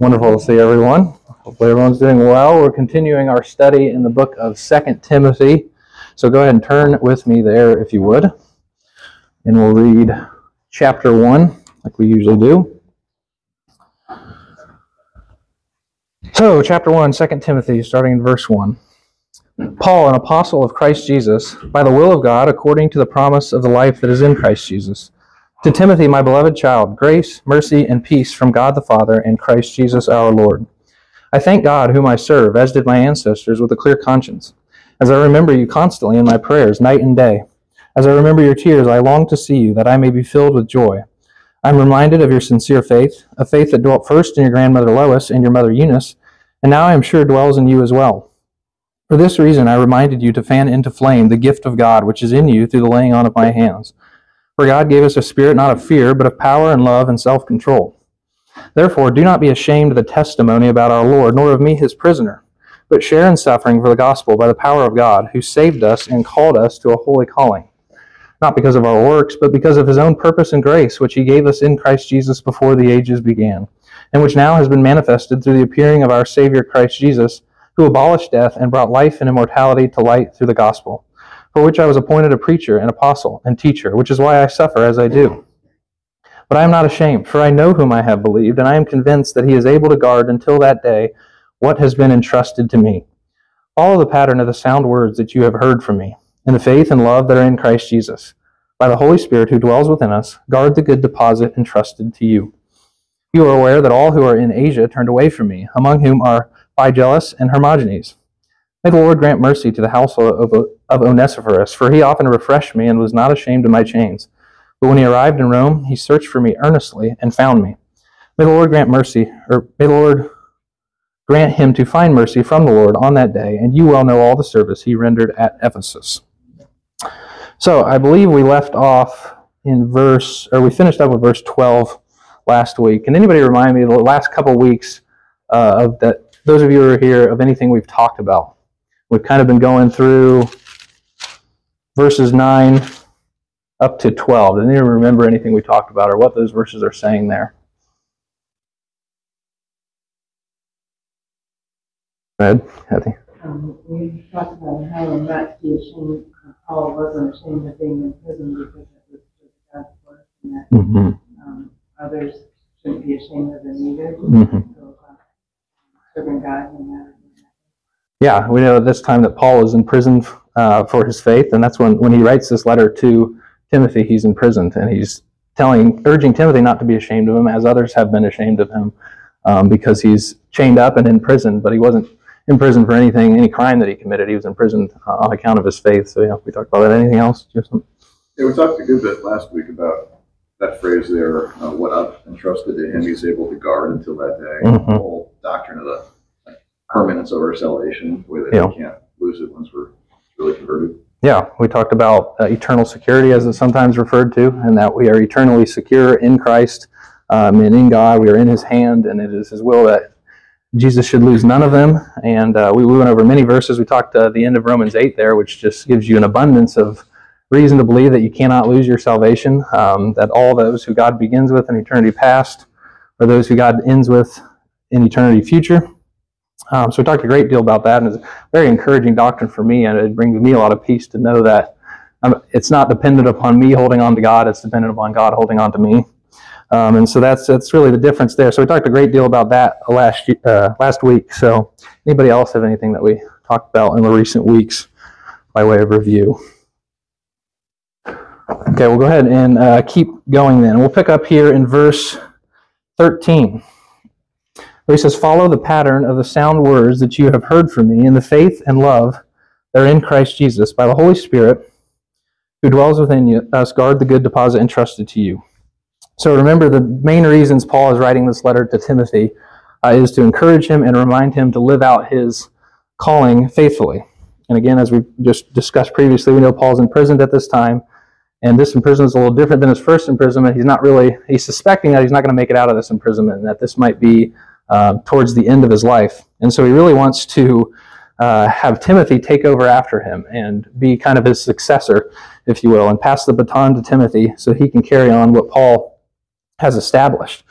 Wonderful to see everyone. Hopefully, everyone's doing well. We're continuing our study in the book of Second Timothy. So go ahead and turn with me there if you would. And we'll read chapter 1, like we usually do. So, chapter 1, 2 Timothy, starting in verse 1. Paul, an apostle of Christ Jesus, by the will of God, according to the promise of the life that is in Christ Jesus to Timothy, my beloved child, grace, mercy, and peace from God the Father and Christ Jesus our Lord. I thank God, whom I serve, as did my ancestors, with a clear conscience. As I remember you constantly in my prayers, night and day. As I remember your tears, I long to see you, that I may be filled with joy. I am reminded of your sincere faith, a faith that dwelt first in your grandmother Lois and your mother Eunice, and now I am sure dwells in you as well. For this reason, I reminded you to fan into flame the gift of God which is in you through the laying on of my hands. For God gave us a spirit not of fear, but of power and love and self control. Therefore, do not be ashamed of the testimony about our Lord, nor of me his prisoner, but share in suffering for the gospel by the power of God, who saved us and called us to a holy calling. Not because of our works, but because of his own purpose and grace, which he gave us in Christ Jesus before the ages began, and which now has been manifested through the appearing of our Savior Christ Jesus, who abolished death and brought life and immortality to light through the gospel for which I was appointed a preacher, an apostle, and teacher, which is why I suffer as I do. But I am not ashamed, for I know whom I have believed, and I am convinced that he is able to guard until that day what has been entrusted to me. Follow the pattern of the sound words that you have heard from me, in the faith and love that are in Christ Jesus. By the Holy Spirit who dwells within us, guard the good deposit entrusted to you. You are aware that all who are in Asia turned away from me, among whom are Phygelus and Hermogenes. May the Lord grant mercy to the household of, of Onesiphorus, for he often refreshed me and was not ashamed of my chains. But when he arrived in Rome, he searched for me earnestly and found me. May the Lord grant mercy, or may the Lord grant him to find mercy from the Lord on that day, and you well know all the service he rendered at Ephesus. So I believe we left off in verse, or we finished up with verse 12 last week. Can anybody remind me the last couple weeks uh, of that? Those of you who are here of anything we've talked about. We've kind of been going through verses 9 up to 12. Does anyone remember anything we talked about or what those verses are saying there? Go ahead, Kathy. Um, we talked about how not to be ashamed, Paul wasn't ashamed of being in prison because it was God's work, and that Mm-hmm. um, others shouldn't be ashamed of them either. Mhm. So, uh, serving God matter what. Yeah, we know at this time that Paul is in prison uh, for his faith, and that's when, when he writes this letter to Timothy, he's imprisoned, and he's telling, urging Timothy not to be ashamed of him, as others have been ashamed of him, um, because he's chained up and in prison, but he wasn't in prison for anything, any crime that he committed. He was imprisoned uh, on account of his faith. So yeah, we talked about that. Anything else? Yeah, we talked a good bit last week about that phrase there, uh, what I've entrusted to him, he's able to guard until that day. Mhm. The whole doctrine of the permanence of our salvation, way that Yeah. we can't lose it once we're really converted. Yeah, we talked about uh, eternal security, as it's sometimes referred to, and that we are eternally secure in Christ um, and in God. We are in His hand, and it is His will that Jesus should lose none of them. And uh, we, we went over many verses. We talked at the end of Romans 8 there, which just gives you an abundance of reason to believe that you cannot lose your salvation, um, that all those who God begins with in eternity past are those who God ends with in eternity future. Um, so we talked a great deal about that, and it's a very encouraging doctrine for me, and it brings me a lot of peace to know that um, it's not dependent upon me holding on to God; it's dependent upon God holding on to me. Um, and so that's that's really the difference there. So we talked a great deal about that last uh, last week. So anybody else have anything that we talked about in the recent weeks by way of review? Okay, we'll go ahead and uh, keep going then. We'll pick up here in verse 13 where he says, Follow the pattern of the sound words that you have heard from me in the faith and love that are in Christ Jesus. By the Holy Spirit who dwells within you, us, guard the good deposit entrusted to you. So remember, the main reasons Paul is writing this letter to Timothy uh, is to encourage him and remind him to live out his calling faithfully. And again, as we just discussed previously, we know Paul's imprisoned at this time. And this imprisonment is a little different than his first imprisonment. He's not really, he's suspecting that he's not going to make it out of this imprisonment and that this might be uh, towards the end of his life. And so he really wants to uh, have Timothy take over after him and be kind of his successor, if you will, and pass the baton to Timothy so he can carry on what Paul has established.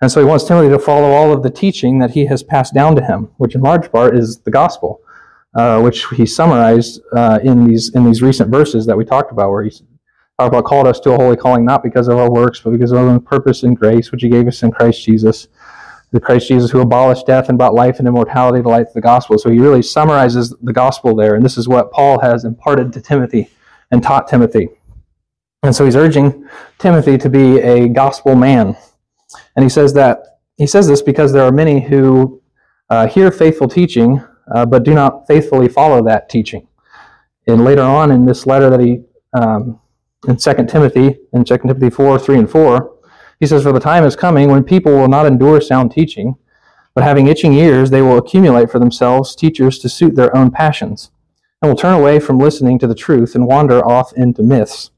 And so he wants Timothy to follow all of the teaching that he has passed down to him, which in large part is the gospel, uh, which he summarized uh, in these in these recent verses that we talked about, where he talked about called us to a holy calling not because of our works, but because of our purpose and grace, which he gave us in Christ Jesus. The Christ Jesus who abolished death and brought life and immortality to light of the gospel. So he really summarizes the gospel there, and this is what Paul has imparted to Timothy and taught Timothy. And so he's urging Timothy to be a gospel man. And he says that he says this because there are many who uh, hear faithful teaching, uh, but do not faithfully follow that teaching. And later on in this letter that he um, in 2 Timothy, in 2 Timothy 4, 3 and 4, he says, For the time is coming when people will not endure sound teaching, but having itching ears, they will accumulate for themselves teachers to suit their own passions, and will turn away from listening to the truth and wander off into myths.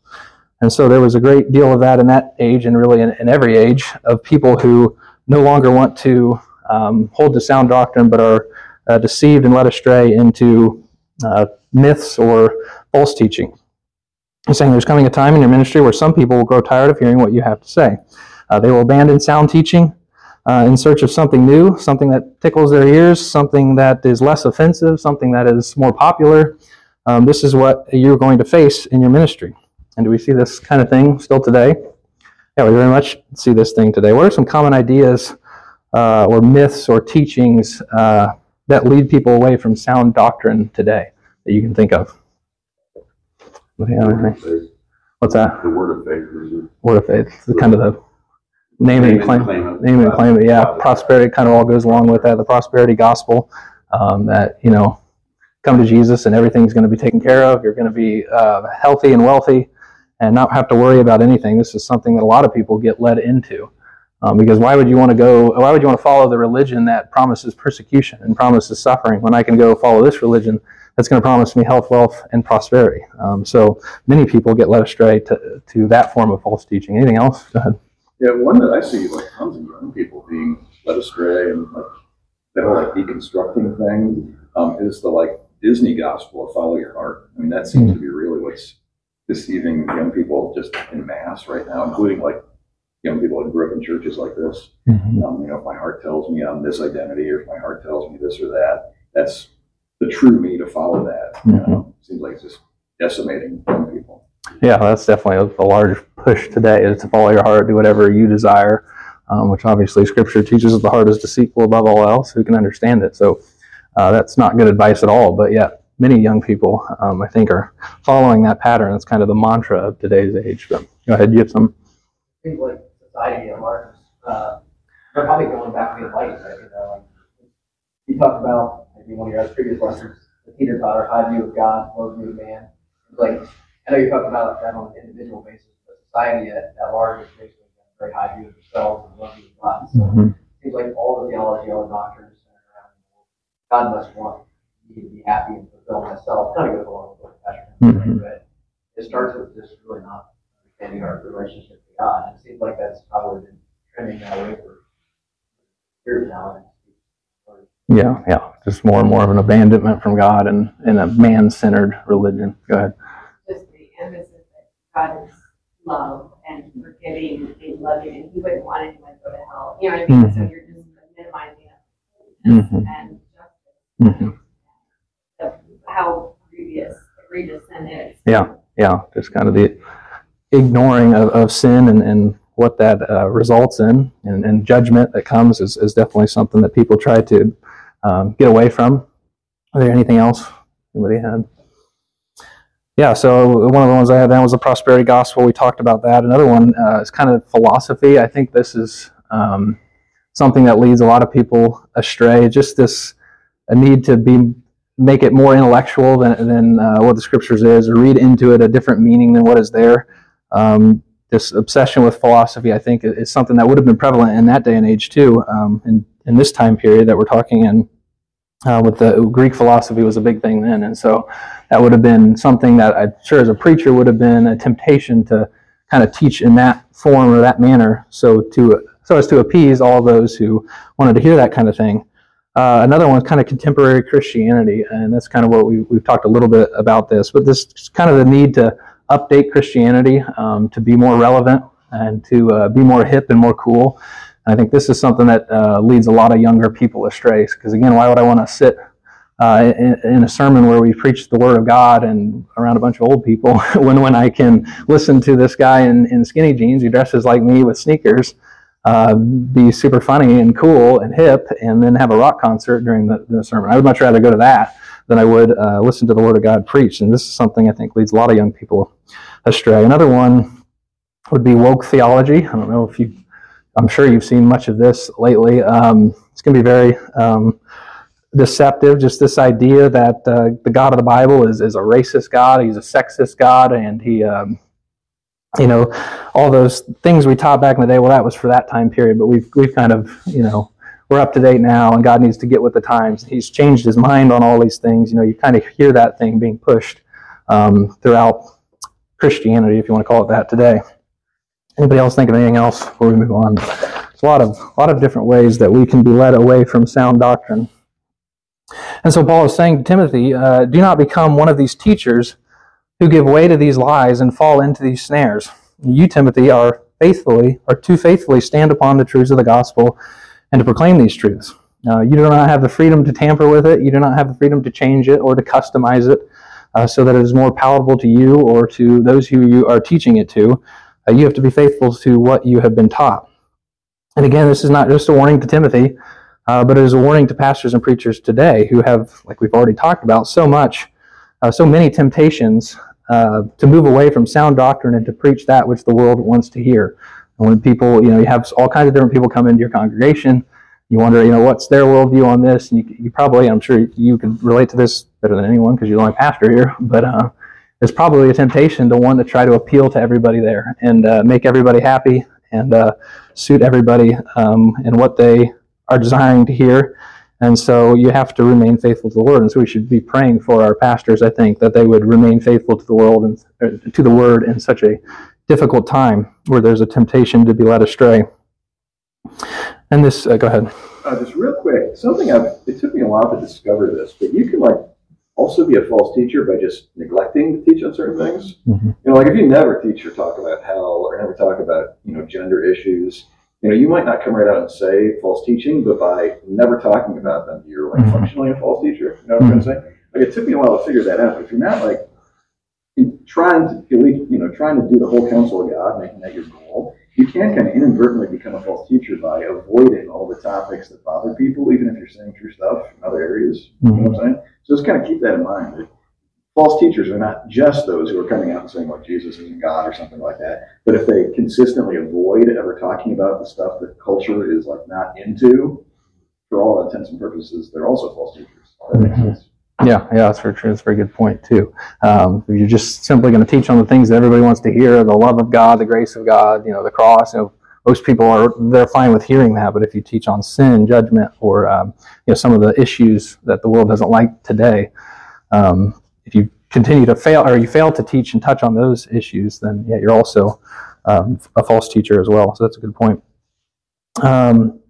And so there was a great deal of that in that age, and really in, in every age, of people who no longer want to um, hold to sound doctrine, but are uh, deceived and led astray into uh, myths or false teaching. He's saying there's coming a time in your ministry where some people will grow tired of hearing what you have to say. Uh, they will abandon sound teaching uh, in search of something new, something that tickles their ears, something that is less offensive, something that is more popular. Um, this is what you're going to face in your ministry. And do we see this kind of thing still today? Yeah, we very much see this thing today. What are some common ideas uh, or myths or teachings uh, that lead people away from sound doctrine today that you can think of? What's that? The word of faith Word of faith. The kind of the name it and claim, it. name and claim it. Yeah, prosperity kind of all goes along with that. The prosperity gospel um, that you know, come to Jesus and everything's going to be taken care of. You're going to be uh, healthy and wealthy, and not have to worry about anything. This is something that a lot of people get led into. Um, because why would you want to go? Why would you want to follow the religion that promises persecution and promises suffering when I can go follow this religion that's going to promise me health, wealth, and prosperity? Um, so many people get led astray to, to that form of false teaching. Anything else? Go ahead. Yeah, one that I see like tons of young people being led astray and like the whole like deconstructing thing um, is the like Disney gospel of follow your heart. I mean, that seems to be really what's deceiving young people just in mass right now, including like young people that grew up in churches like this. Mhm. Um, you know, if my heart tells me I'm this identity, or if my heart tells me this or that, that's the true me to follow that. You know, seems like it's just decimating young people. Yeah, that's definitely a, large push today is to follow your heart, do whatever you desire, um, which obviously Scripture teaches that the heart is deceitful above all else. Who can understand it? So uh, that's not good advice at all. But yeah, many young people, um, I think, are following that pattern. It's kind of the mantra of today's age. But go ahead, you have some. I think like society at large, uh, they're probably going back to the light, right? You know, like, you talked about, maybe one of your previous lessons, the teeter totter, high view of God, low view of man. Like, I know you talked about that on an individual basis, but society at, at large is basically a very high view of themselves and view of God. So Mhm. it seems like all the theology, all the doctrines centered around God must want me to be happy and fulfill myself. Kind of goes along with what Pastor Mhm. but it starts with just really not understanding our relationship to God. And it seems like that's probably been trending that way for years now. Yeah, yeah, just more and more of an abandonment from God and, and a man-centered religion. Go ahead. Just the emphasis that God is love and forgiving and loving, and He wouldn't want anyone to go to hell. You know what I mean? So you're just minimizing it Mhm. and justice, of how grievous, egregious sin is. Yeah, yeah, just kind of the ignoring of, of sin and, and what that uh, results in and, and judgment that comes is, is definitely something that people try to um, get away from. Are there anything else anybody had? Yeah, so one of the ones I had then was the prosperity gospel. We talked about that. Another one uh, is kind of philosophy. I think this is um, something that leads a lot of people astray. Just this a need to be make it more intellectual than, than uh, what the scriptures is, or read into it a different meaning than what is there. Um, this obsession with philosophy, I think, is something that would have been prevalent in that day and age too, um, in, in this time period that we're talking in. Uh, with the Greek philosophy was a big thing then, and so that would have been something that I'm sure as a preacher would have been a temptation to kind of teach in that form or that manner, so to so as to appease all those who wanted to hear that kind of thing. Uh, another one, kind of contemporary Christianity, and that's kind of what we, we've talked a little bit about this, but this kind of the need to update Christianity um, to be more relevant and to uh, be more hip and more cool. I think this is something that uh, leads a lot of younger people astray. Because again, why would I want to sit uh, in, in, a sermon where we preach the Word of God and around a bunch of old people when when I can listen to this guy in, in skinny jeans who dresses like me with sneakers, uh, be super funny and cool and hip, and then have a rock concert during the, the sermon? I would much rather go to that than I would uh, listen to the Word of God preached. And this is something I think leads a lot of young people astray. Another one would be woke theology. I don't know if you, I'm sure you've seen much of this lately. Um, it's going to be very um, deceptive. Just this idea that uh, the God of the Bible is, is a racist God, he's a sexist God, and he, um, you know, all those things we taught back in the day. Well, that was for that time period, but we've we've kind of, you know, we're up to date now, and God needs to get with the times. He's changed his mind on all these things. You know, you kind of hear that thing being pushed um, throughout Christianity, if you want to call it that, today. Anybody else think of anything else before we move on? There's a lot of a lot of different ways that we can be led away from sound doctrine. And so Paul is saying to Timothy, uh, do not become one of these teachers who give way to these lies and fall into these snares. You, Timothy, are faithfully, or to faithfully stand upon the truths of the gospel and to proclaim these truths. Uh, you do not have the freedom to tamper with it. You do not have the freedom to change it or to customize it uh, so that it is more palatable to you or to those who you are teaching it to. Uh, you have to be faithful to what you have been taught. And again, this is not just a warning to Timothy, uh, but it is a warning to pastors and preachers today who have, like we've already talked about, so much, uh, so many temptations uh, to move away from sound doctrine and to preach that which the world wants to hear. And when people, you know, you have all kinds of different people come into your congregation, you wonder, you know, what's their worldview on this? And you, you probably, I'm sure you can relate to this better than anyone because you're the only pastor here, but uh, there's probably a temptation to want to try to appeal to everybody there and uh, make everybody happy and uh, suit everybody um, and what they are desiring to hear. And so you have to remain faithful to the word. And so we should be praying for our pastors, I think, that they would remain faithful to the world and uh, to the word in such a difficult time where there's a temptation to be led astray. And this, uh, go ahead. Uh, just real quick, something I've, it took me a while to discover this, but you can like also be a false teacher by just neglecting to teach on certain things. Mm-hmm. You know, like if you never teach or talk about hell or never talk about, you know, gender issues, you know, you might not come right out and say false teaching, but by never talking about them, you're like mm-hmm. functionally a false teacher. You know what mm-hmm. I'm saying? Like it took me a while to figure that out. But if you're not like trying to, you know, trying to do the whole counsel of God, making that your goal, you can kind of inadvertently become a false teacher by avoiding all the topics that bother people, even if you're saying true stuff in other areas. Mm-hmm. You know what I'm saying? So just kind of keep that in mind. That false teachers are not just those who are coming out and saying like Jesus isn't God or something like that. But if they consistently avoid ever talking about the stuff that culture is like not into, for all intents and purposes, they're also false teachers. That makes mm-hmm. sense. Yeah, yeah, that's very true. That's a very good point too. Um, if you're just simply going to teach on the things that everybody wants to hear, the love of God, the grace of God, you know, the cross. You know, most people are they're fine with hearing that, but if you teach on sin, judgment, or um, you know some of the issues that the world doesn't like today, um, if you continue to fail or you fail to teach and touch on those issues, then yeah, you're also um, a false teacher as well. So that's a good point. Um,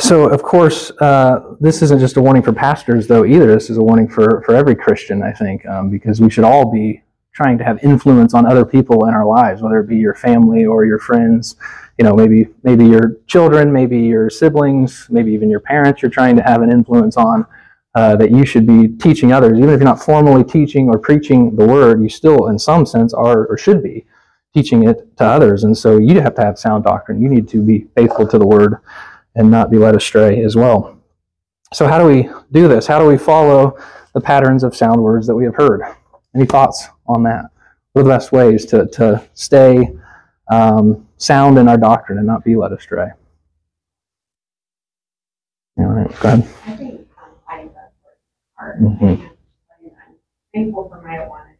so, of course, uh, this isn't just a warning for pastors, though, either. This is a warning for, for every Christian, I think, um, because we should all be trying to have influence on other people in our lives, whether it be your family or your friends, you know, maybe maybe your children, maybe your siblings, maybe even your parents. You're trying to have an influence on uh, that you should be teaching others, even if you're not formally teaching or preaching the word. You still, in some sense, are or should be teaching it to others, and so you have to have sound doctrine. You need to be faithful to the word and not be led astray as well. So, how do we do this? How do we follow the patterns of sound words that we have heard? Any thoughts on that? What are the best ways to, to stay um, sound in our doctrine and not be led astray? All right, go ahead. I think um, finding that hard. Mm-hmm. I'm thankful for my one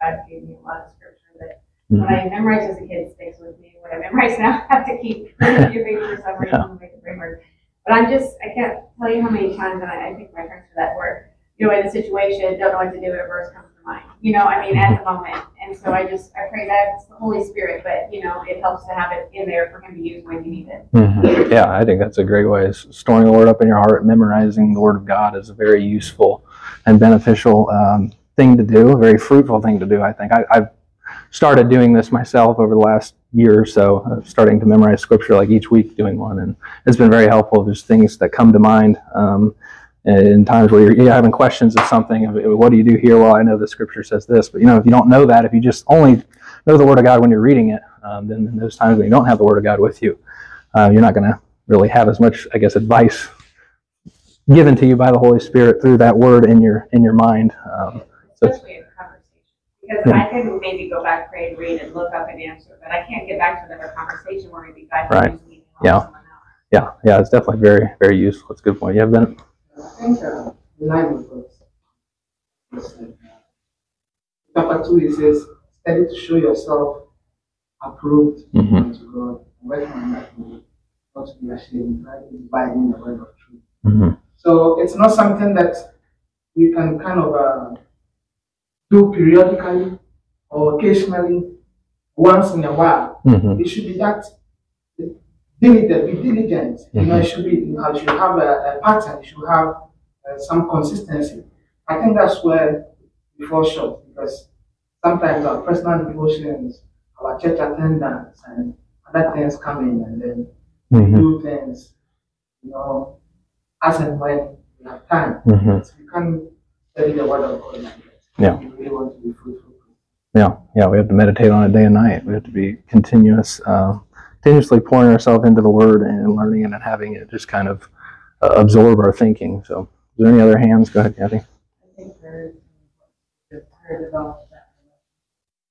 God gave me a lot of scripture that mm-hmm. when I memorized as a kid sticks with me. What I memorized now, I have to keep giving for some reason, make a framework. But I'm just, I can't tell you how many times, and I, I think my friends for that word, you know, in a situation, don't know what to do, a verse comes to mind. You know, I mean, at the moment. And so I just, I pray that the Holy Spirit, but, you know, it helps to have it in there for Him to use when you need it. Mm-hmm. Yeah, I think that's a great way. Storing the Word up in your heart, memorizing the Word of God is a very useful and beneficial um, thing to do, a very fruitful thing to do, I think. I, I've started doing this myself over the last year or so, uh, starting to memorize scripture like each week, doing one, and it's been very helpful. There's things that come to mind um, in times where you're, you're having questions of something. Of, what do you do here? Well, I know the scripture says this, but you know, if you don't know that, if you just only know the Word of God when you're reading it, um, then in those times when you don't have the Word of God with you, uh, you're not going to really have as much, I guess, advice given to you by the Holy Spirit through that Word in your in your mind. Um, so Especially in conversation. Because I can maybe go back, pray, and read, and look up an answer, but I can't get back to another conversation where maybe God Right. can use me. Yeah. Someone else. yeah, yeah, it's definitely very very useful. It's a good point. You have been I think uh, the line of verse. uh, Chapter two, it says, study to show yourself approved Mhm. unto God, working on that way, not to be ashamed, right? Abiding the word of truth. Mhm. So it's not something that you can kind of uh, do periodically or occasionally, once in a while. Mhm. It should be that diligent, be diligent. You know, it should be, you know, it should have a, a pattern, it should have uh, some consistency. I think that's where we fall short because sometimes our personal devotions, our church attendance, and other things come in, and then we Mhm. do things, you know, as and when we have time. Mhm. So we can't study the word of God. Yeah. We really want to be fruitful. Yeah, yeah, we have to meditate on it day and night. We have to be continuous, uh, continuously pouring ourselves into the Word and learning it and having it just kind of uh, absorb our thinking. So, is there any other hands? Go ahead, Kathy. I think prayer is important. Prayer develops that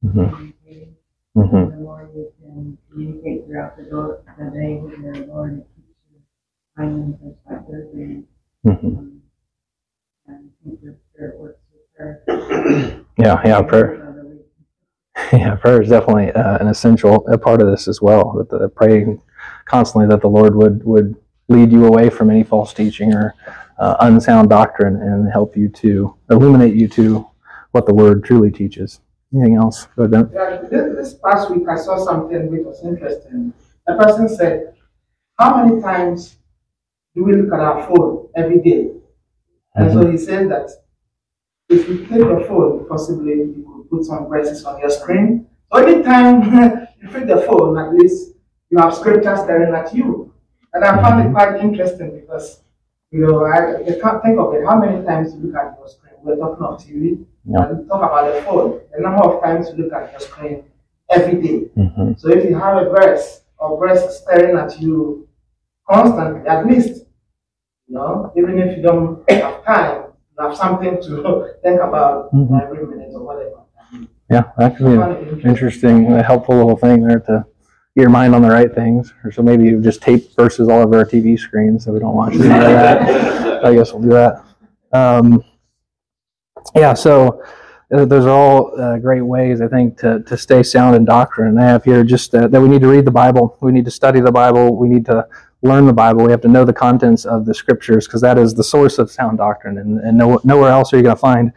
hmm communicating. hmm The more you can communicate throughout the door, the day with your Lord, it keeps your mind in perspective and, hmm um, and I think the spirit works with prayer. Yeah, yeah, prayer. Yeah, prayer is definitely uh, an essential a part of this as well. That the praying constantly that the Lord would would lead you away from any false teaching or uh, unsound doctrine and help you to illuminate you to what the Word truly teaches. Anything else? Go ahead, Yeah, this, this past week I saw something which was interesting. A person said, How many times do we look at our phone every day? And so he said that if you take your phone, possibly you could put some verses on your screen. So anytime you pick the phone, at least you have scripture staring at you. And I found it quite interesting because, you know, I, I can't think of it. How many times you look at your screen? We're talking of TV. no. And talk about the phone. The number of times you look at your screen every day. hmm So if you have a verse or verse staring at you constantly, at least, you know, even if you don't have time, have something to think about Mhm. every minute or whatever. Yeah, that could be an interesting. interesting, a helpful little thing there to get your mind on the right things. Or so maybe you just tape verses all over our TV screens so we don't watch any of that. I guess we'll do that. Um, yeah, so uh, those are all uh, great ways, I think, to, to stay sound in doctrine. I have here just uh, that we need to read the Bible, we need to study the Bible, we need to learn the Bible, we have to know the contents of the scriptures because that is the source of sound doctrine. And, and no, nowhere else are you going to find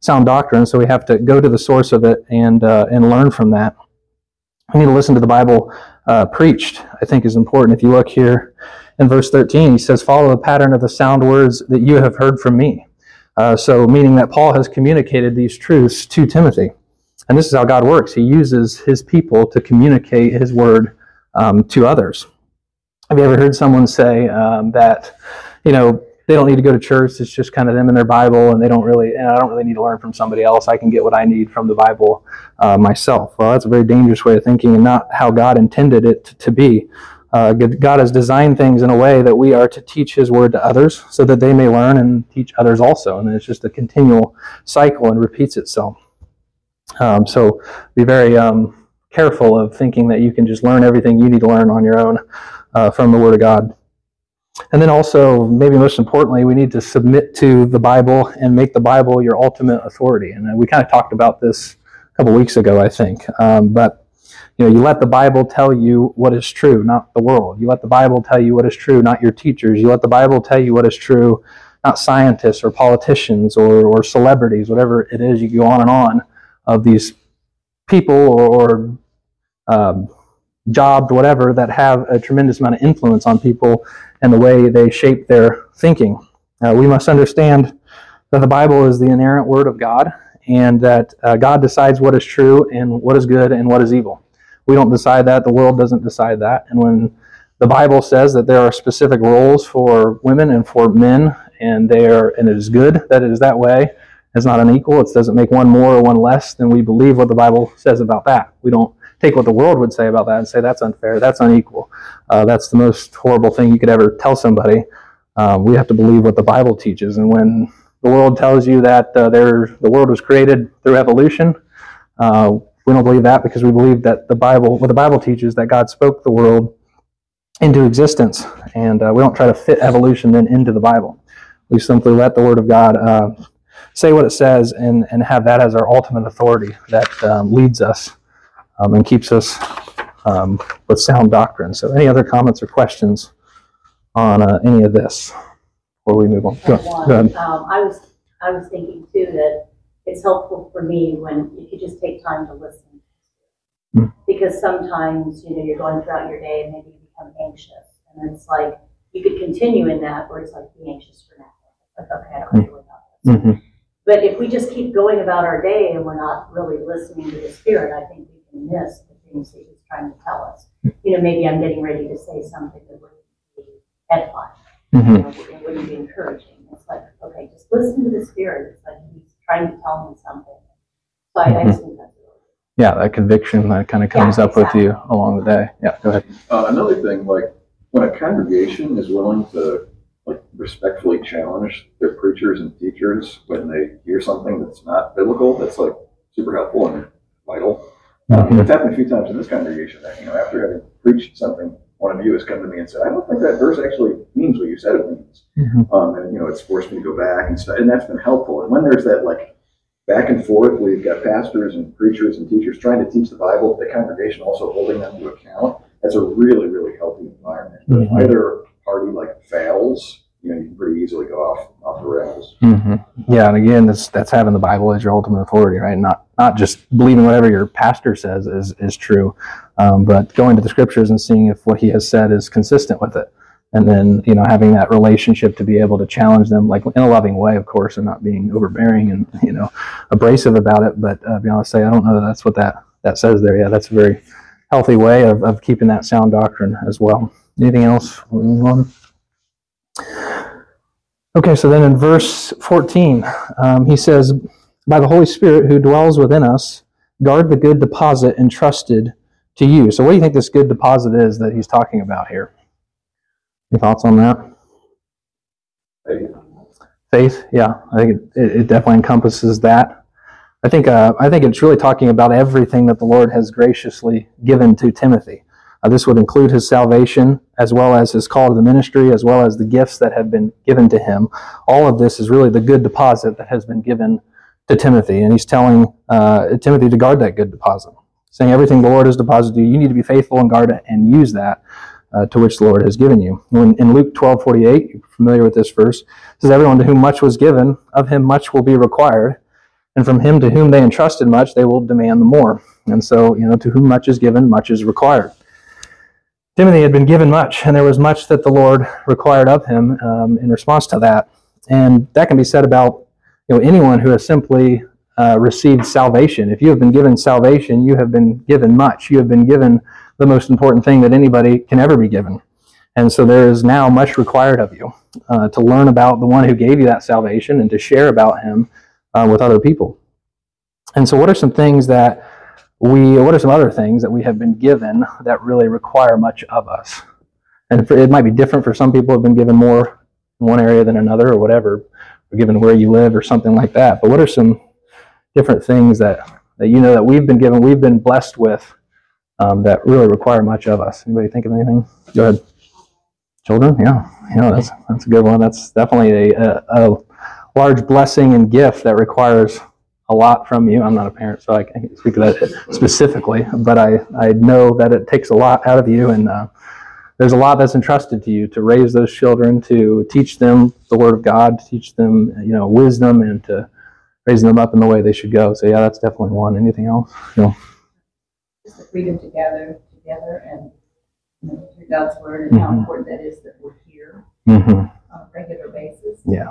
sound doctrine. So we have to go to the source of it and uh, and learn from that. We need to listen to the Bible uh, preached. I think is important. If you look here in verse 13, he says, "Follow the pattern of the sound words that you have heard from me." Uh, so, meaning that Paul has communicated these truths to Timothy, and this is how God works. He uses his people to communicate His word um, to others. Have you ever heard someone say um, that, you know, they don't need to go to church. It's just kind of them and their Bible, and they don't really. And I don't really need to learn from somebody else. I can get what I need from the Bible uh, myself. Well, that's a very dangerous way of thinking, and not how God intended it to, be. Uh, God God has designed things in a way that we are to teach His word to others, so that they may learn and teach others also. And it's just a continual cycle and repeats itself. Um, so be very um, careful of thinking that you can just learn everything you need to learn on your own uh, from the Word of God. And then also, maybe most importantly, we need to submit to the Bible and make the Bible your ultimate authority. And uh, we kind of talked about this a couple weeks ago, I think. Um, but you know, you let the Bible tell you what is true, not the world. You let the Bible tell you what is true, not your teachers. You let the Bible tell you what is true, not scientists or politicians or, or celebrities, whatever it is. You go on and on of these people or, or um, jobs, whatever, that have a tremendous amount of influence on people and the way they shape their thinking. Uh, we must understand that the Bible is the inerrant Word of God, and that uh, God decides what is true and what is good and what is evil. We don't decide that. The world doesn't decide that. And when the Bible says that there are specific roles for women and for men, and they are, and it is good that it is that way. It's not unequal. It doesn't make one more or one less. than we believe what the Bible says about that. We don't take what the world would say about that and say that's unfair, that's unequal. Uh, that's the most horrible thing you could ever tell somebody. Um, we have to believe what the Bible teaches. And when the world tells you that uh, the world was created through evolution, uh, we don't believe that because we believe that the Bible, what the Bible teaches, that God spoke the world into existence, and uh, we don't try to fit evolution then into the Bible. We simply let the Word of God uh, say what it says and, and have that as our ultimate authority that um, leads us um, and keeps us um, with sound doctrine. So, any other comments or questions on uh, any of this before we move on? Go, go ahead. Um, I was, I was thinking too that it's helpful for me when you could just take time to listen. Hmm. Because sometimes, you know, you're going throughout your day and maybe you become anxious. And it's like, you could continue in that where it's like, be anxious for nothing. Like, okay, I don't have to worry about this. Mhm. But if we just keep going about our day and we're not really listening to the Spirit, I think we can miss the things that He's trying to tell us. You know, maybe I'm getting ready to say something that would be edifying Mhm. you know, it wouldn't be encouraging. It's like, okay, just listen to the Spirit. It's like He's trying to tell me something. So I, I just think that's Yeah, that conviction that kind of comes Yeah, up with you along the day. Yeah, go ahead. Uh, another thing, like when a congregation is willing to like respectfully challenge their preachers and teachers when they hear something that's not biblical, that's like super helpful and vital. Mhm. it's happened a few times in this congregation that you know after having preached something, one of you has come to me and said, "I don't think that verse actually means what you said it means," Mhm. um, and you know it's forced me to go back and stuff, and that's been helpful. And when there's that like back and forth, we've got pastors and preachers and teachers trying to teach the Bible, the congregation also holding them to account. That's a really, really healthy environment. But if Mhm. either party like fails, you know, you can pretty easily go off off the rails. hmm Yeah, and again, that's that's having the Bible as your ultimate authority, right? Not not just believing whatever your pastor says is is true, um, but going to the scriptures and seeing if what he has said is consistent with it, and then you know having that relationship to be able to challenge them, like in a loving way, of course, and not being overbearing and you know abrasive about it. But uh, be honest, say I don't know that that's what that that says there. Yeah, that's a very healthy way of, of keeping that sound doctrine as well. Anything else? Okay, so then in verse 14, um, he says, By the Holy Spirit who dwells within us, guard the good deposit entrusted to you. So, what do you think this good deposit is that he's talking about here? Any thoughts on that? Faith, Faith, yeah, I think it, it, it definitely encompasses that. I think uh, I think it's really talking about everything that the Lord has graciously given to Timothy. Uh, this would include his salvation, as well as his call to the ministry, as well as the gifts that have been given to him. All of this is really the good deposit that has been given to Timothy, and he's telling uh, Timothy to guard that good deposit, saying everything the Lord has deposited you, you need to be faithful and guard it and use that uh, to which the Lord has given you. When, in Luke twelve forty eight, you're familiar with this verse, says, "Everyone to whom much was given, of him much will be required." And from him to whom they entrusted much, they will demand the more. And so, you know, to whom much is given, much is required. Timothy had been given much, and there was much that the Lord required of him um, in response to that. And that can be said about you know anyone who has simply uh, received salvation. If you have been given salvation, you have been given much. You have been given the most important thing that anybody can ever be given. And so there is now much required of you uh, to learn about the one who gave you that salvation and to share about him uh, with other people. And so, what are some things that we, what are some other things that we have been given that really require much of us? And for, it might be different for some people have been given more in one area than another or whatever, or given where you live or something like that. But what are some different things that, that you know that we've been given, we've been blessed with um, that really require much of us? Anybody think of anything? Go ahead. Children, yeah, yeah, that's that's a good one. That's definitely a, a, a large blessing and gift that requires a lot from you. I'm not a parent, so I can't speak to that specifically, but I, I know that it takes a lot out of you, and uh, there's a lot that's entrusted to you to raise those children, to teach them the Word of God, to teach them, you know, wisdom, and to raise them up in the way they should go. So yeah, that's definitely one. Anything else? No. Just the freedom to gather together and, you know, hear God's word and how Mhm. important that is that we're here hmm on a regular basis. Yeah.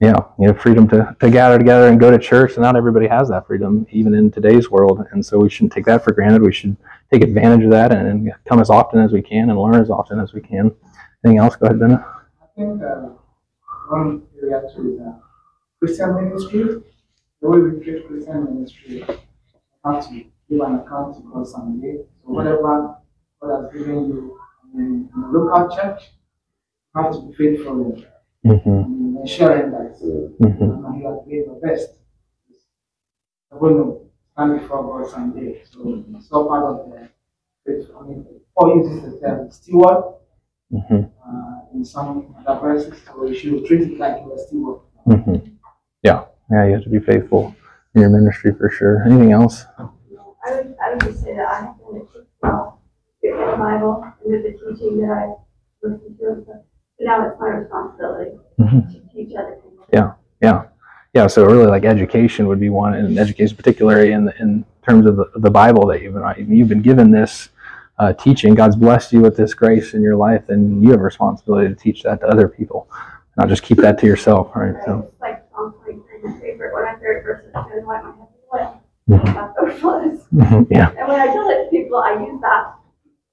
Here. yeah, you know, freedom to, to gather together and go to church. And not everybody has that freedom, even in today's world. And so we shouldn't take that for granted. We should take advantage of that and, and come as often as we can and learn as often as we can. Anything else? Go ahead, Ben. I think uh, one too is uh, Christian ministry. The way we treat Christian ministry, you have to give an account to God someday. So whatever God has given you in, the local church, you have to be faithful Mm-hmm. in ensuring that Mm-hmm. uh, you are doing your best. I will stand before God someday. So it's all part of the faith. I mean, Paul uses the term steward Mm-hmm. uh, in some other verses, so you should treat it like you are steward. Mm-hmm. Yeah, yeah, you have to be faithful in your ministry for sure. Anything else? I would, I would just say that I have been a well, with the Bible and the teaching that I listened to and stuff. But now it's my responsibility Mhm. to teach other people. Yeah, yeah, yeah. So really, like education would be one, and education particularly in in terms of the, the Bible that you've been you've been given this uh, teaching. God's blessed you with this grace in your life, and you have a responsibility to teach that to other people, not just keep that to yourself, right? Right? So, It's like Psalm twenty-three, my favorite, when my favorite verse is going to my head. That's overflows. yeah, And when I tell it to people, I use that.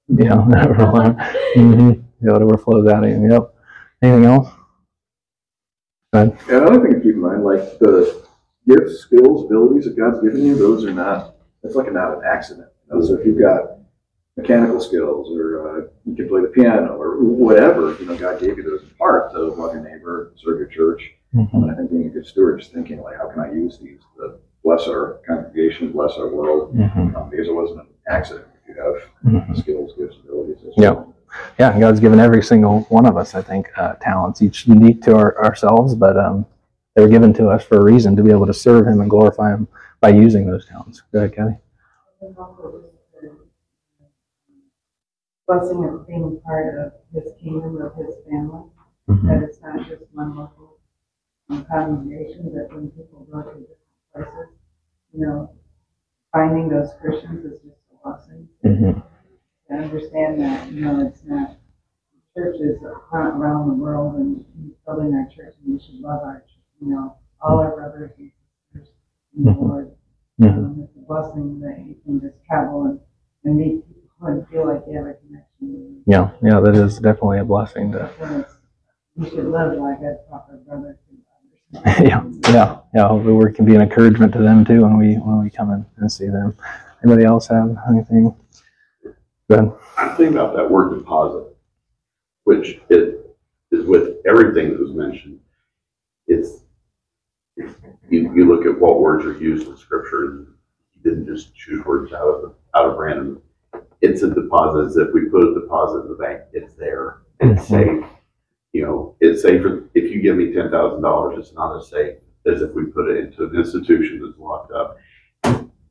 yeah, that mm-hmm. yeah, it overflows out of you. Yep. Anything else? Ahead. And another thing to keep in mind, like the gifts, skills, abilities that God's given you, those are not, it's like not an accident. So if you've got mechanical skills or uh, you can play the piano or whatever, you know, God gave you those in part to love your neighbor, serve your church. Mhm. And I think being a good steward is thinking like, how can I use these to bless our congregation, bless our world? Mhm. Um, because it wasn't an accident. If you have Mhm. skills, gifts, abilities. that's Yeah. Yeah, God's given every single one of us, I think, uh, talents, each unique to our, ourselves, but um, they were given to us for a reason to be able to serve Him and glorify Him by using those talents. Go ahead, Kathy. And also just the Blessing of being part of his kingdom, of his family, that it's not just one local um, congregation, but when people go to different places, you know, finding those Christians is just a blessing. Mhm. To understand that, you know, it's not, churches around the world and building our church, and we should love our, you know, all our brothers and sisters in the Mhm. Lord. Mhm. Um, it's a blessing that you can just travel and, and meet people and feel like you have a connection. Yeah, yeah, that is definitely a blessing to. You should love like a proper brother to yeah, yeah, yeah. Hopefully, we can be an encouragement to them too when we when we come in and see them. Anybody else have anything? Go ahead. I'm thinking about that word deposit, which it is with everything that was mentioned. It's, you, you look at what words are used in scripture and you didn't just choose words out of, out of random. It's a deposit, as if we put a deposit in the bank, it's there, and it's mm-hmm. safe. You know, it's safer, if you give me ten thousand dollars, it's not as safe as if we put it into an institution that's locked up.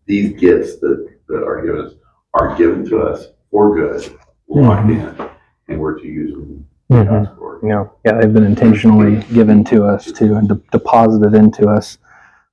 These gifts that, that are given us are given to us for good, locked in, and we're to use them for Mhm. God's glory. You know, yeah, they've been intentionally given to us too and de- deposited into us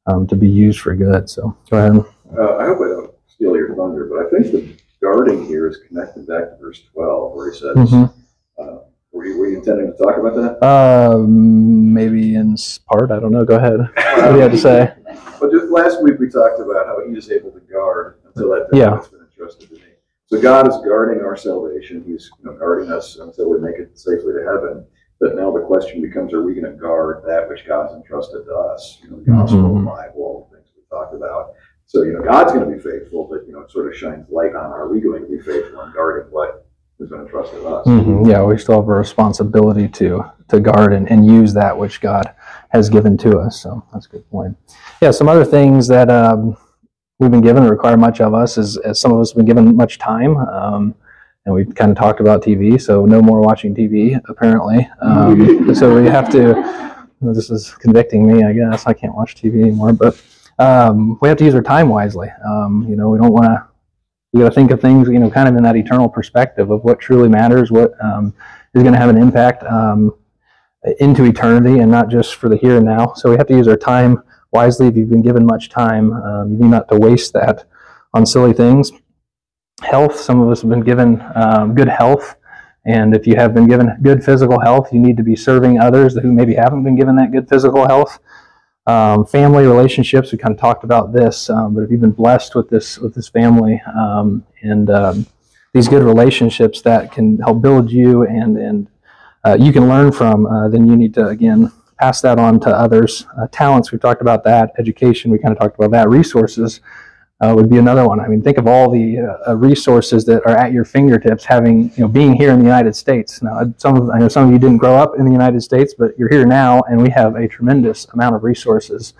um, to be used for good. So go ahead. Uh, I hope I don't steal your thunder, but I think the guarding here is connected back to verse 12 where he says, Mhm. uh, were, you, were you intending to talk about that? Um, maybe in s- part. I don't know. Go ahead. What do you have to say? But just last week we talked about how he is able to guard until that Yeah. has been entrusted to me. So God is guarding our salvation. He's you know, guarding us until we make it safely to heaven. But now the question becomes, are we going to guard that which God's entrusted to us? You know, the gospel, Mhm. the Bible, all the things we talked about. So, you know, God's going to be faithful, but, you know, it sort of shines light on, are we going to be faithful in guarding what has been entrusted to us? Mhm. Yeah, we still have a responsibility to to guard and, and use that which God has given to us. So that's a good point. Yeah, some other things that um, we've been given that require much of us is, as some of us have been given much time. Um, and we've kind of talked about TV, so no more watching TV apparently. Um, so we have to. This is convicting me, I guess. I can't watch TV anymore, but um, we have to use our time wisely. Um, you know, we don't want to we got to think of things, you know, kind of in that eternal perspective of what truly matters, what um, is going to have an impact um, into eternity, and not just for the here and now. So we have to use our time wisely. If you've been given much time, um, you need not to waste that on silly things. Health. Some of us have been given um, good health, And if you have been given good physical health, you need to be serving others who maybe haven't been given that good physical health. Um, family relationships, we kind of talked about this, um, but if you've been blessed with this with this family um, and um, these good relationships that can help build you and and uh, you can learn from, uh, then you need to again pass that on to others. Uh, talents, we've talked about that. Education, we kind of talked about that. Resources uh, would be another one. I mean, think of all the uh, resources that are at your fingertips. Having you know, being here in the United States. Now, some of, I know some of you didn't grow up in the United States, but you're here now, and we have a tremendous amount of resources.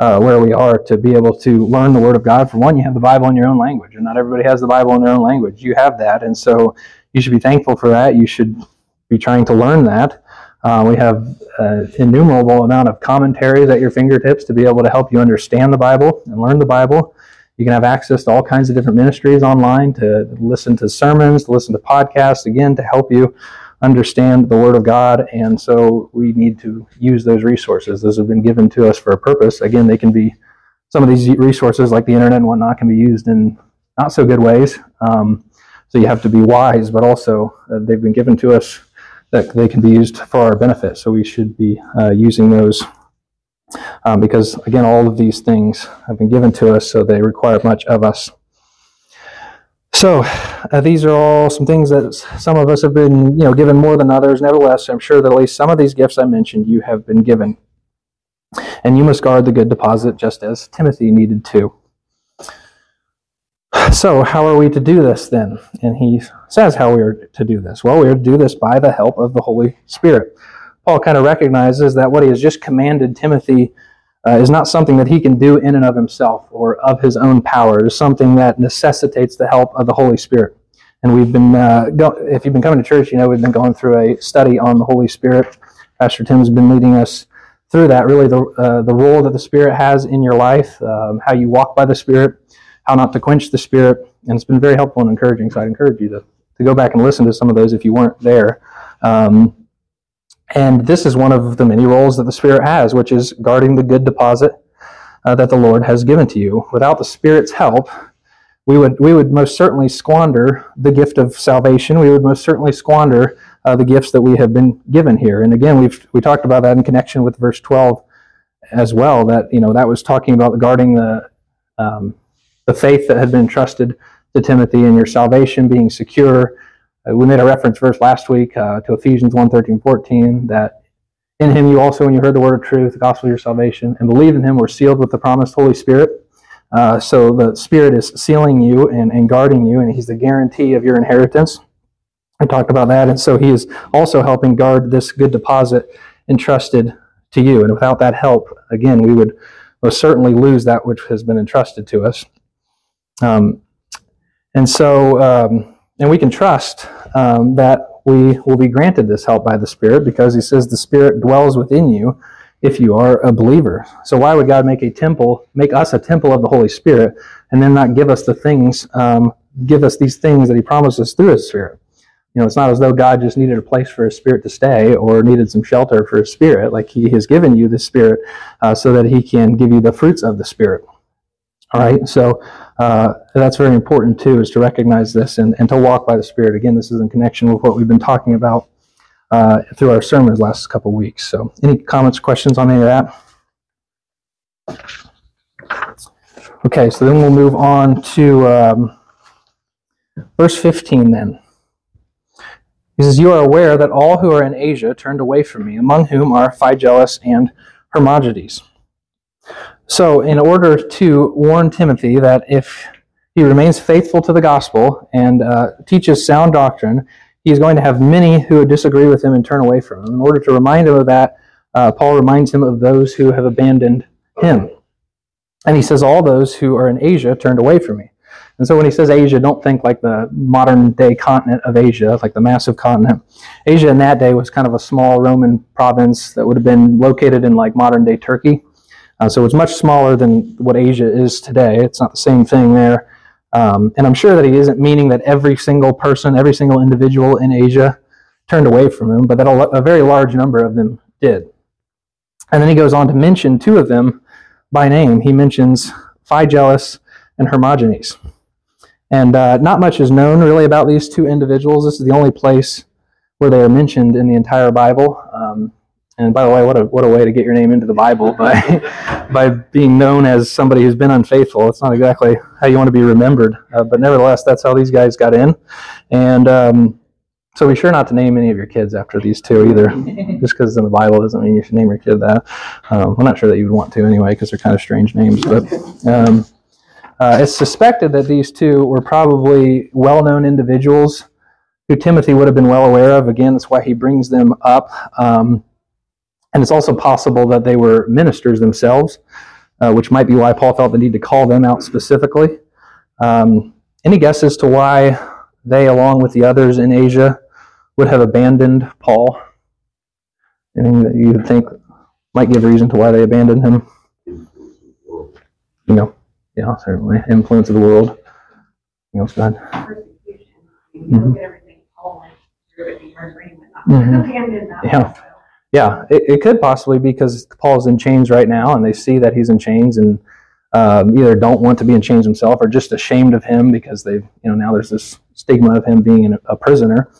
Uh, where we are to be able to learn the Word of God. For one, you have the Bible in your own language, and not everybody has the Bible in their own language. You have that, and so you should be thankful for that. You should be trying to learn that. Uh, we have an innumerable amount of commentaries at your fingertips to be able to help you understand the Bible and learn the Bible. You can have access to all kinds of different ministries online to listen to sermons, to listen to podcasts, again, to help you understand the Word of God. And so we need to use those resources. Those have been given to us for a purpose. Again, they can be, some of these resources like the internet and whatnot can be used in not so good ways. Um, so you have to be wise, but also uh, they've been given to us that they can be used for our benefit. So we should be uh, using those um, because, again, all of these things have been given to us, so they require much of us. So uh, these are all some things that some of us have been, you know, given more than others. Nevertheless, I'm sure that at least some of these gifts I mentioned you have been given, and you must guard the good deposit, just as Timothy needed to. So, how are we to do this then? And he says how we are to do this. Well, we are to do this by the help of the Holy Spirit. Paul kind of recognizes that what he has just commanded Timothy uh, is not something that he can do in and of himself or of his own power. It is something that necessitates the help of the Holy Spirit. And we've been, uh, go- if you've been coming to church, you know we've been going through a study on the Holy Spirit. Pastor Tim has been leading us through that, really the, uh, the role that the Spirit has in your life, um, how you walk by the Spirit, how not to quench the Spirit. And it's been very helpful and encouraging. So I'd encourage you to, to go back and listen to some of those if you weren't there. Um, and this is one of the many roles that the Spirit has, which is guarding the good deposit uh, that the Lord has given to you. Without the Spirit's help, we would we would most certainly squander the gift of salvation. We would most certainly squander uh, the gifts that we have been given here. And again, we've we talked about that in connection with verse twelve as well. That you know that was talking about guarding the um, the faith that had been entrusted to Timothy and your salvation being secure. Uh, we made a reference verse last week uh, to Ephesians 1 13, 14, that in him you also, when you heard the word of truth, the gospel of your salvation, and believed in him, were sealed with the promised Holy Spirit. Uh, so the Spirit is sealing you and, and guarding you, and he's the guarantee of your inheritance. I talked about that. And so he is also helping guard this good deposit entrusted to you. And without that help, again, we would most certainly lose that which has been entrusted to us. Um, and so, um, and we can trust um, that we will be granted this help by the Spirit because he says the Spirit dwells within you if you are a believer. So why would God make a temple, make us a temple of the Holy Spirit, and then not give us the things, um, give us these things that he promises through his Spirit? You know, it's not as though God just needed a place for his spirit to stay or needed some shelter for his spirit. Like he has given you the spirit uh, so that he can give you the fruits of the spirit. All right, so uh, that's very important too, is to recognize this and, and to walk by the Spirit. Again, this is in connection with what we've been talking about uh, through our sermons last couple weeks. So, any comments, questions on any of that? Okay, so then we'll move on to um, verse 15 then. He says, You are aware that all who are in Asia turned away from me, among whom are Phygelus and Hermogenes. So, in order to warn Timothy that if he remains faithful to the gospel and uh, teaches sound doctrine, he is going to have many who disagree with him and turn away from him. In order to remind him of that, uh, Paul reminds him of those who have abandoned him. And he says, All those who are in Asia turned away from me. And so when he says Asia, don't think like the modern day continent of Asia, like the massive continent. Asia in that day was kind of a small Roman province that would have been located in like modern day Turkey. Uh, so it's much smaller than what Asia is today. It's not the same thing there. Um, and I'm sure that he isn't meaning that every single person, every single individual in Asia turned away from him, but that a, a very large number of them did. And then he goes on to mention two of them by name. He mentions Phygelus and Hermogenes. And uh, not much is known really about these two individuals. This is the only place where they are mentioned in the entire Bible. Um, and by the way, what a what a way to get your name into the Bible by by being known as somebody who's been unfaithful. It's not exactly how you want to be remembered, uh, but nevertheless, that's how these guys got in. And um, so be sure not to name any of your kids after these two either. Just because it's in the Bible doesn't mean you should name your kid that. Um, I'm not sure that you would want to anyway, because they're kind of strange names. But um, uh, it's suspected that these two were probably well-known individuals who Timothy would have been well aware of. Again, that's why he brings them up. Um, and it's also possible that they were ministers themselves, uh, which might be why Paul felt the need to call them out specifically. Um, any guess as to why they, along with the others in Asia, would have abandoned Paul? Anything that you think might give reason to why they abandoned him? You know, yeah, certainly. Influence of the world. You know, God. Persecution. You look at everything Paul went through, it'd be hard for anyone not to Mhm. that. Yeah. Yeah, it, it could possibly be because Paul's in chains right now, and they see that he's in chains, and um, either don't want to be in chains himself, or just ashamed of him because they, you know, now there's this stigma of him being a prisoner.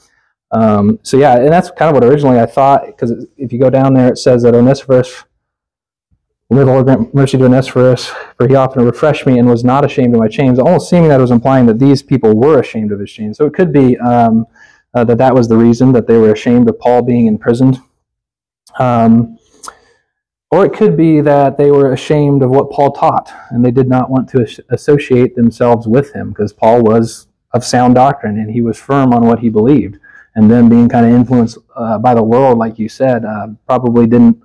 Um, so yeah, and that's kind of what originally I thought, because if you go down there, it says that Onesiphorus, Lord grant mercy to Onesiphorus, for he often refreshed me and was not ashamed of my chains, almost seeming that it was implying that these people were ashamed of his chains. So it could be um, uh, that that was the reason that they were ashamed of Paul being imprisoned. Um, or it could be that they were ashamed of what Paul taught and they did not want to associate themselves with him because Paul was of sound doctrine and he was firm on what he believed. And then being kind of influenced uh, by the world, like you said, uh, probably didn't,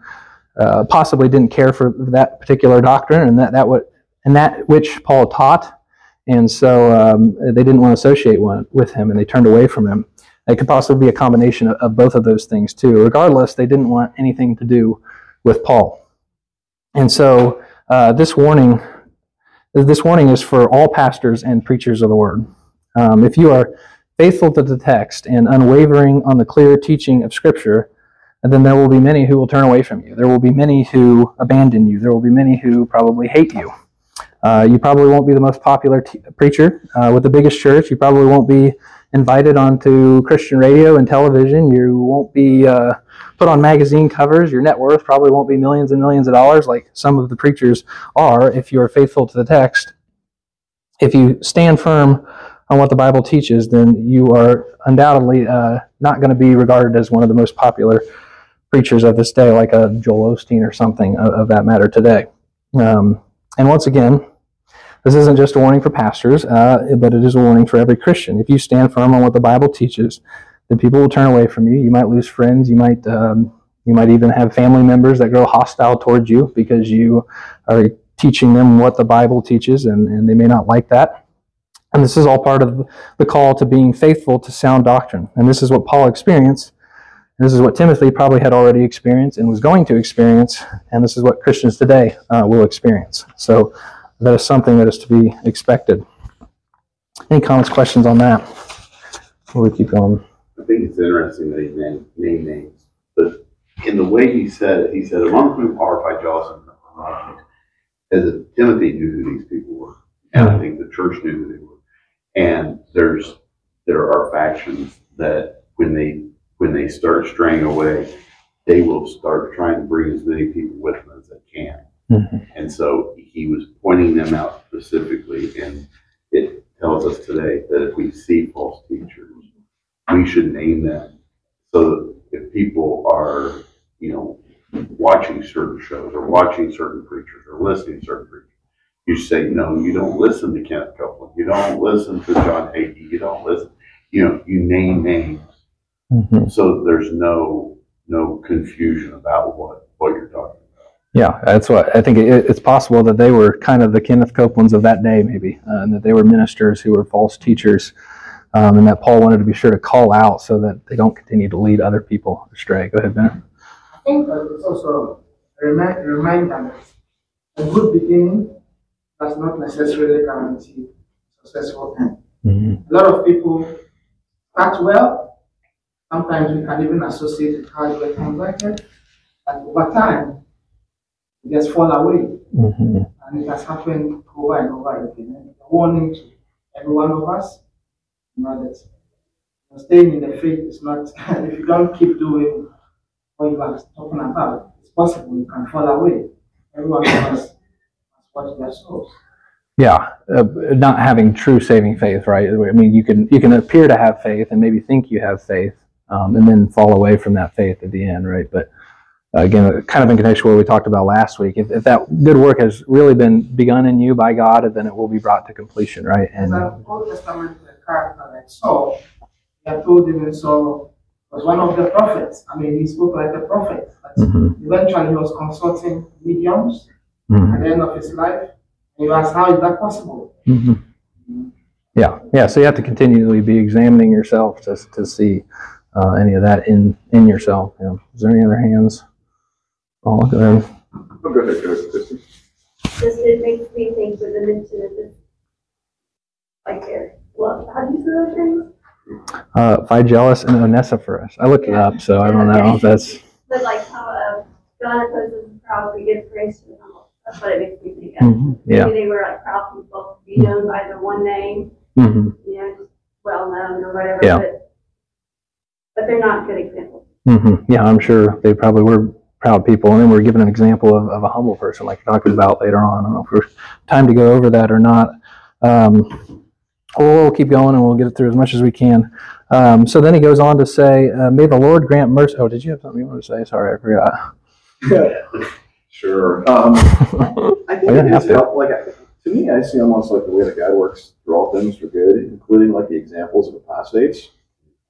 uh, possibly didn't care for that particular doctrine and that, that what, and that which Paul taught. And so um, they didn't want to associate one, with him and they turned away from him. It could possibly be a combination of, of both of those things too. Regardless, they didn't want anything to do with Paul. And so uh, this warning, this warning is for all pastors and preachers of the word. Um, if you are faithful to the text and unwavering on the clear teaching of Scripture, then there will be many who will turn away from you. There will be many who abandon you. There will be many who probably hate you. Uh, you probably won't be the most popular t- preacher uh, with the biggest church. You probably won't be invited onto Christian radio and television. You won't be uh, put on magazine covers. Your net worth probably won't be millions and millions of dollars like some of the preachers are if you are faithful to the text. If you stand firm on what the Bible teaches, then you are undoubtedly uh, not going to be regarded as one of the most popular preachers of this day, like a Joel Osteen or something of, of that matter today. Um, and once again, this isn't just a warning for pastors, uh, but it is a warning for every Christian. If you stand firm on what the Bible teaches, then people will turn away from you. You might lose friends. You might um, you might even have family members that grow hostile towards you because you are teaching them what the Bible teaches, and, and they may not like that. And this is all part of the call to being faithful to sound doctrine. And this is what Paul experienced. This is what Timothy probably had already experienced and was going to experience. And this is what Christians today uh, will experience. So that is something that is to be expected. Any comments, questions on that? Before we keep going. I think it's interesting that he named, named names, but in the way he said it, he said, among whom are Phygelus and as if Timothy knew who these people were, and I think the church knew who they were. And there's there are factions that when they when they start straying away, they will start trying to bring as many people with them as they can. Mhm. And so he was pointing them out specifically, and it tells us today that if we see false teachers, we should name them. So that if people are, you know, watching certain shows or watching certain preachers or listening to certain preachers, you say, no, you don't listen to Kenneth Copeland, you don't listen to John Hagee, you don't listen, you know, you name names Mhm. so there's no no confusion about what what you're talking about. Yeah, that's what I think. It, it's possible that they were kind of the Kenneth Copelands of that day, maybe, uh, and that they were ministers who were false teachers, um, and that Paul wanted to be sure to call out so that they don't continue to lead other people astray. Go ahead, Ben. I think it's also a remind, reminder that a good beginning does not necessarily guarantee successful end. Mm-hmm. A lot of people start well. Sometimes we can even associate with hard work and. But over time, it just fall away. Mm-hmm. And it has happened over and over again. And a warning to every one of us, you know, that Staying in the faith is not, if you don't keep doing what you are talking about, it's possible you can fall away. Everyone has, has watched their souls. Yeah, uh, not having true saving faith, right? I mean, you can you can appear to have faith and maybe think you have faith, um, and then fall away from that faith at the end, right? But uh, again, kind of in connection with what we talked about last week, if, if that good work has really been begun in you by God, then it will be brought to completion, right? And an Old Testament character like Saul, have told him Saul was one of the prophets. I mean, he spoke like a prophet. But Mhm, eventually, he was consulting mediums mhm, at the end of his life. And you ask, how is that possible? mhm. yeah, yeah. So you have to continually be examining yourself to to see uh, any of that in in yourself. You know. Is there any other hands? Oh, look at them. Oh, Go ahead, go ahead, Kristen. Just, it makes me think with the mention of this, like, uh, well, how do you say those names? Uh, Phygellus and Onesiphorus. I looked it up, so I don't know if that's. But like how, uh, God opposes the proud, but gives grace to the humble. That's what it makes me think of. Mhm, Yeah. Maybe they were like proud people, to be known by the one name, hmm you know, just well known or whatever, Yeah. but, but they're not good examples. hmm Yeah, I'm sure they probably were proud people, and then we're given an example of, of a humble person, like we're talking about later on. I don't know if we're time to go over that or not. Um, we'll keep going, and we'll get it through as much as we can. Um, so then he goes on to say, uh, "May the Lord grant mercy." Oh, did you have something you wanted to say? Sorry, I forgot. Sure. Um, I think We don't it have is to. help, like, to me, I see almost like the way that God works through all things for good, including like the examples of apostates.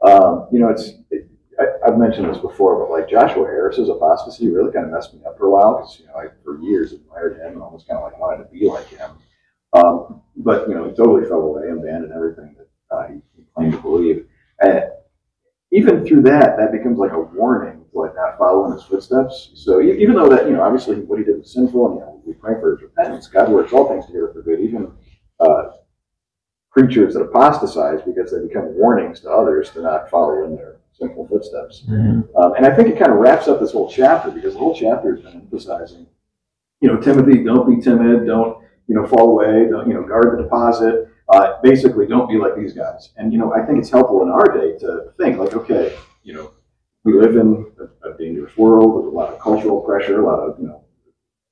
Um, you know, it's, it, I, I've mentioned this before, but like Joshua Harris's apostasy really kind of messed me up for a while because, you know, I for years admired him and almost kind of like wanted to be like him. Um, but, you know, he totally fell away and abandoned everything that uh, he, he claimed to believe. And even through that, that becomes like a warning to like not follow in his footsteps. So even though that, you know, obviously what he did was sinful and, you know, we pray for his repentance, God works all things together for good, even uh, preachers that apostatize because they become warnings to others to not follow in their sinful footsteps. Um, and I think it kind of wraps up this whole chapter because the whole chapter has been emphasizing, you know, Timothy, don't be timid, don't, you know, fall away, don't, you know, guard the deposit. Uh, basically, don't be like these guys. And, you know, I think it's helpful in our day to think like, okay, you know, we live in a, a dangerous world with a lot of cultural pressure, a lot of, you know,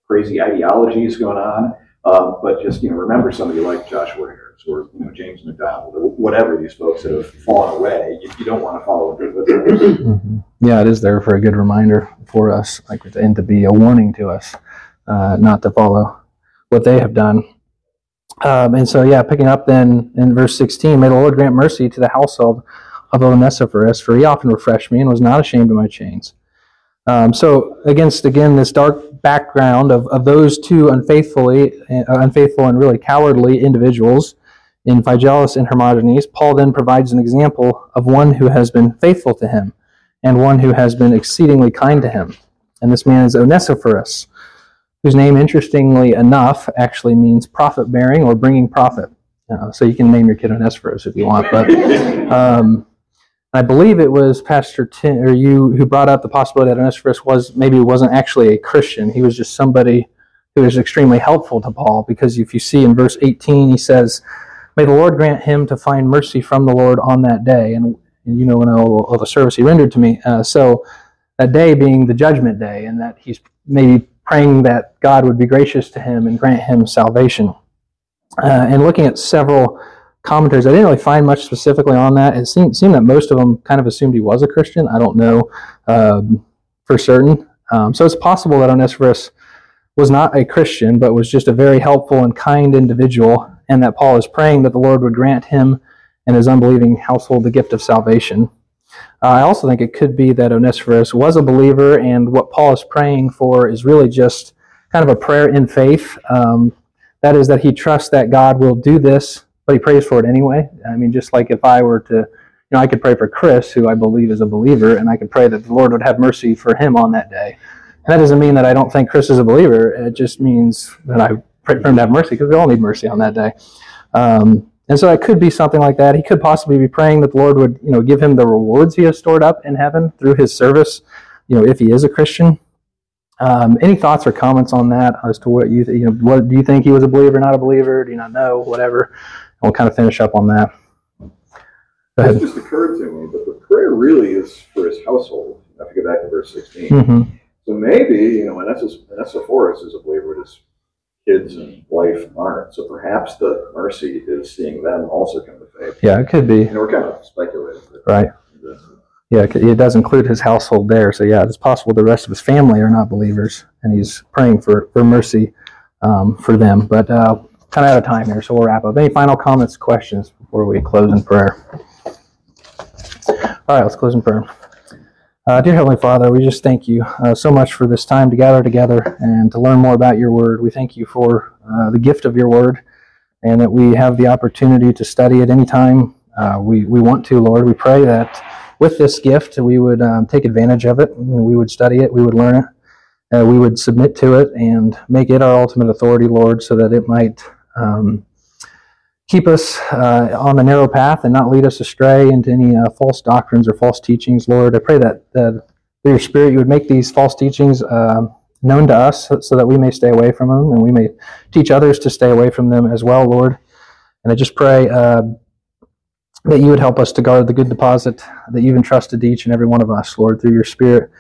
crazy ideologies going on. Um, but just, you know, remember somebody like Joshua Harris or, you know, James MacDonald or whatever these folks that have fallen away. You, you don't want to follow their footsteps. Mhm. Yeah, it is there for a good reminder for us, like, and to be a warning to us, uh, not to follow what they have done. Um, and so, yeah, picking up then in verse 16, may the Lord grant mercy to the household of Onesiphorus, for he often refreshed me and was not ashamed of my chains. Um, so, against again this dark background of, of those two unfaithfully, uh, unfaithful and really cowardly individuals in Phygellus and Hermogenes, Paul then provides an example of one who has been faithful to him and one who has been exceedingly kind to him. And this man is Onesiphorus, whose name, interestingly enough, actually means profit bearing or bringing profit. Uh, so you can name your kid Onesiphorus if you want, but um, I believe it was Pastor Tim or you who brought up the possibility that Onesiphorus was maybe wasn't actually a Christian. He was just somebody who was extremely helpful to Paul because if you see in verse 18, he says, May the Lord grant him to find mercy from the Lord on that day. And, and you know, and all, all the service he rendered to me. Uh, so that day being the judgment day, and that he's maybe praying that God would be gracious to him and grant him salvation. Uh, and looking at several commentaries, I didn't really find much specifically on that. It seemed, seemed that most of them kind of assumed he was a Christian. I don't know um, for certain. Um, so it's possible that Onesiphorus was not a Christian, but was just a very helpful and kind individual, and that Paul is praying that the Lord would grant him and his unbelieving household the gift of salvation. Uh, I also think it could be that Onesiphorus was a believer, and what Paul is praying for is really just kind of a prayer in faith. Um, that is, that he trusts that God will do this, but he prays for it anyway. I mean, just like if I were to, you know, I could pray for Chris, who I believe is a believer, and I could pray that the Lord would have mercy for him on that day. And that doesn't mean that I don't think Chris is a believer. It just means that I pray for him to have mercy because we all need mercy on that day. Um, and so it could be something like that. He could possibly be praying that the Lord would, you know, give him the rewards he has stored up in heaven through his service, you know, if he is a Christian. Um, any thoughts or comments on that as to what you, th- you know, what do you think he was a believer, not a believer? Do you not know? Whatever. And we'll kind of finish up on that. It just occurred to me, but the prayer really is for his household. If you go back to verse 16. hmm So maybe, you know, Vanessa, Vanessa Forrest is a believer, his kids and wife aren't. So perhaps the mercy is seeing them also come to faith. Yeah, it could be. You know, we're kind of speculating. Right. Yeah, it it does include his household there. So yeah, it's possible the rest of his family are not believers, and he's praying for for mercy um, for them. But uh, kind of out of time here, so we'll wrap up. Any final comments, questions before we close in prayer? All right, let's close in prayer. Uh, dear Heavenly Father, we just thank you uh, so much for this time to gather together and to learn more about your Word. We thank you for uh, the gift of your Word, and that we have the opportunity to study it anytime uh, we we want to. Lord, we pray that with this gift, we would um, take advantage of it. We would study it. We would learn it. We would submit to it and make it our ultimate authority, Lord, so that it might um, keep us uh, on the narrow path and not lead us astray into any uh, false doctrines or false teachings, Lord. I pray that, that through your Spirit you would make these false teachings um known to us so, that we may stay away from them and we may teach others to stay away from them as well, Lord. And I just pray uh, that you would help us to guard the good deposit that you've entrusted to each and every one of us, Lord, through your Spirit.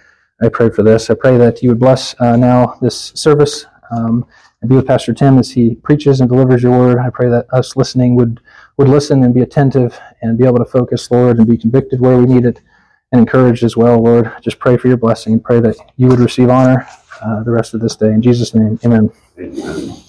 I pray for this. I pray that you would bless uh, now this service um, be with Pastor Tim as he preaches and delivers your word. I pray that us listening would would listen and be attentive and be able to focus, Lord, and be convicted where we need it and encouraged as well, Lord. Just pray for your blessing and pray that you would receive honor uh, the rest of this day. In Jesus' name, amen. Amen.